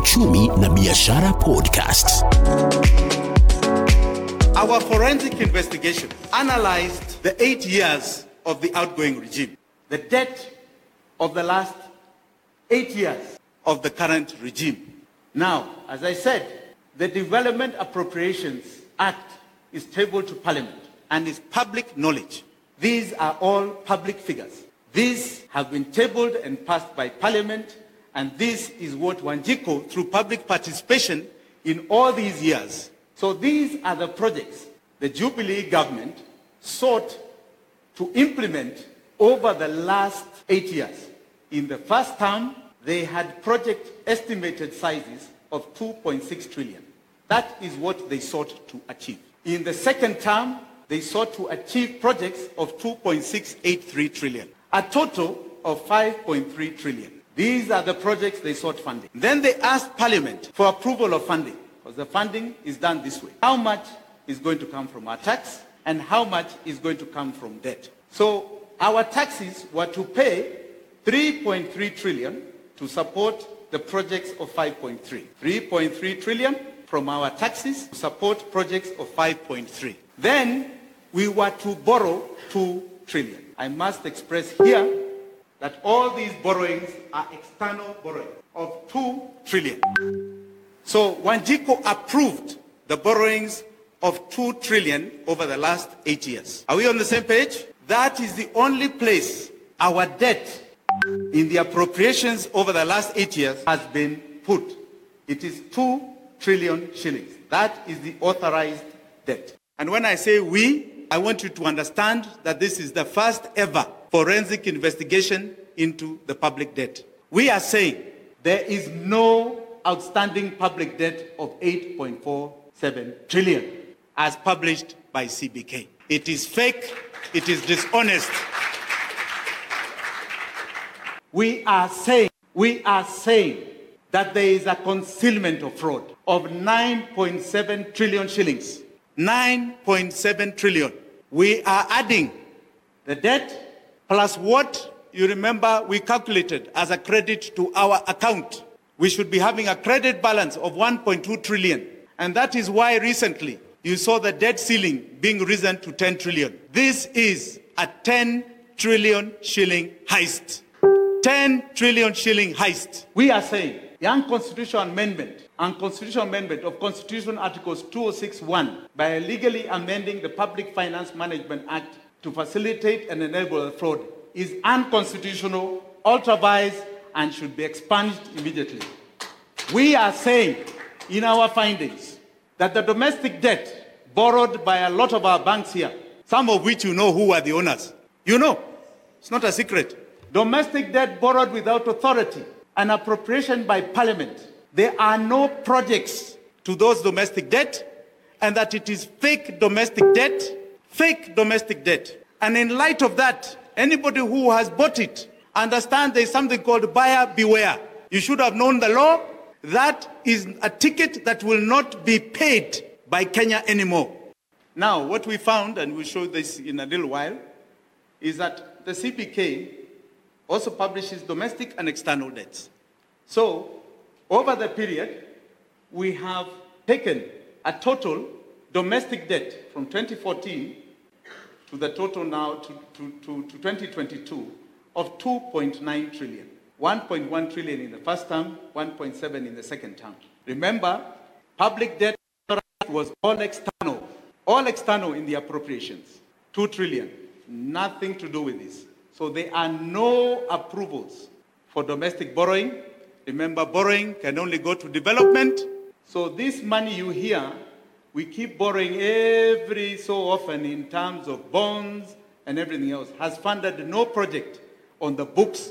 Uchumi na Biashara Podcast. Our forensic investigation analyzed the eight years of the outgoing regime, the debt of the last eight years of the current regime. Now, as I said, the Development Appropriations Act is tabled to Parliament and is public knowledge. These are all public figures. These have been tabled and passed by Parliament, and this is what Wanjiku, through public participation in all these years. So these are the projects the Jubilee government sought to implement over the last eight years. In the first term, they had project estimated sizes of 2.6 trillion. That is what they sought to achieve. In the second term, they sought to achieve projects of 2.683 trillion, a total of 5.3 trillion. These are the projects they sought funding. Then they asked Parliament for approval of funding, because the funding is done this way. How much is going to come from our tax, and how much is going to come from debt? So our taxes were to pay 3.3 trillion to support the projects of 5.3. 3.3 trillion from our taxes to support projects of 5.3. Then we were to borrow 2 trillion. I must express here that all these borrowings are external borrowings of 2 trillion. So Wanjiku approved the borrowings of 2 trillion over the last eight years. Are we on the same page? That is the only place our debt in the appropriations over the last eight years has been put. It is 2 trillion shillings. That is the authorized debt. And when I say we, I want you to understand that this is the first ever forensic investigation into the public debt. We are saying there is no outstanding public debt of 8.47 trillion as published by CBK. It is fake, it is dishonest. We are saying, we are saying that there is a concealment of fraud of 9.7 trillion shillings. 9.7 trillion. We are adding the debt plus what you remember we calculated as a credit to our account. We should be having a credit balance of 1.2 trillion. And that is why recently you saw the debt ceiling being risen to 10 trillion. This is a 10 trillion shilling heist. 10 trillion shilling heist. We are saying the unconstitutional amendment, unconstitutional amendment of Constitution Articles 2061 by legally amending the Public Finance Management Act to facilitate and enable fraud is unconstitutional, ultra-vires, and should be expunged immediately. We are saying in our findings that the domestic debt borrowed by a lot of our banks here, some of which you know who are the owners, you know, it's not a secret. Domestic debt borrowed without authority, an appropriation by parliament. There are no projects to those domestic debt, and that it is fake domestic debt, fake domestic debt. And in light of that, anybody who has bought it understands there is something called buyer beware. You should have known the law. That is a ticket that will not be paid by Kenya anymore. Now, what we found, and we'll show this in a little while, is that the CBK also publishes domestic and external debts. So, over the period, we have taken a total domestic debt from 2014 to the total now to, to, to, to 2022 of 2.9 trillion. 1.1 trillion in the first term, 1.7 in the second term. Remember, public debt was all external, all external in the appropriations. 2 trillion, nothing to do with this. So there are no approvals for domestic borrowing. Remember, borrowing can only go to development. So this money you hear, we keep borrowing every so often in terms of bonds and everything else, has funded no project on the books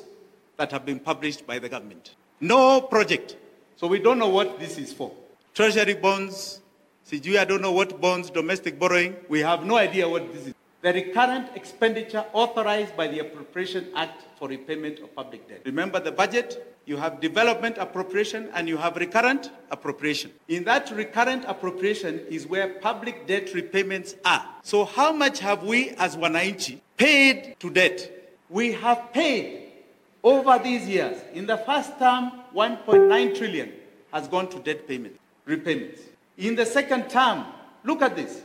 that have been published by the government. No project. So we don't know what this is for. Treasury bonds, CGU, I don't know what bonds, domestic borrowing. We have no idea what this is. The recurrent expenditure authorized by the Appropriation Act for repayment of public debt. Remember the budget? You have development appropriation and you have recurrent appropriation. In that recurrent appropriation is where public debt repayments are. So how much have we as Wananchi paid to debt? We have paid over these years. In the first term, 1.9 trillion has gone to debt payment, repayments. In the second term, look at this.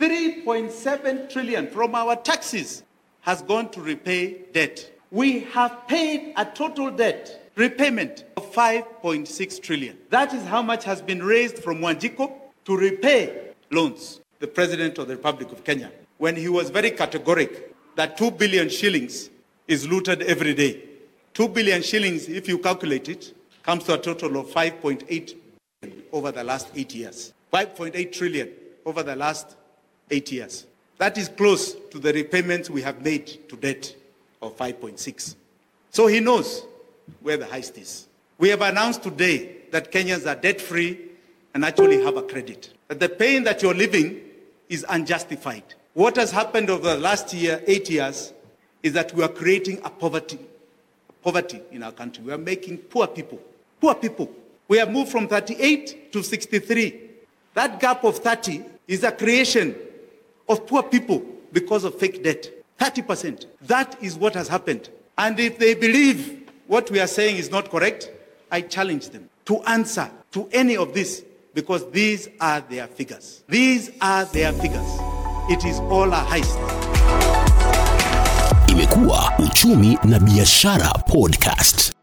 3.7 trillion from our taxes has gone to repay debt. We have paid a total debt repayment of 5.6 trillion. That is how much has been raised from Wanjiku to repay loans. The President of the Republic of Kenya, when he was very categoric that 2 billion shillings is looted every day. 2 billion shillings, if you calculate it, comes to a total of 5.8 billion over the last eight years. 5.8 trillion over the last eight years. That is close to the repayments we have made to debt of 5.6. So he knows where the heist is. We have announced today that Kenyans are debt free and actually have a credit. That the pain that you're living is unjustified. What has happened over the last year, eight years, is that we are creating a poverty, poverty in our country. We are making poor people, poor people. We have moved from 38 to 63. That gap of 30 is a creation of poor people because of fake debt. 30%. That is what has happened. And if they believe what we are saying is not correct, I challenge them to answer to any of this because these are their figures. These are their figures. It is all a heist. Imekuwa Uchumi na Biashara Podcast.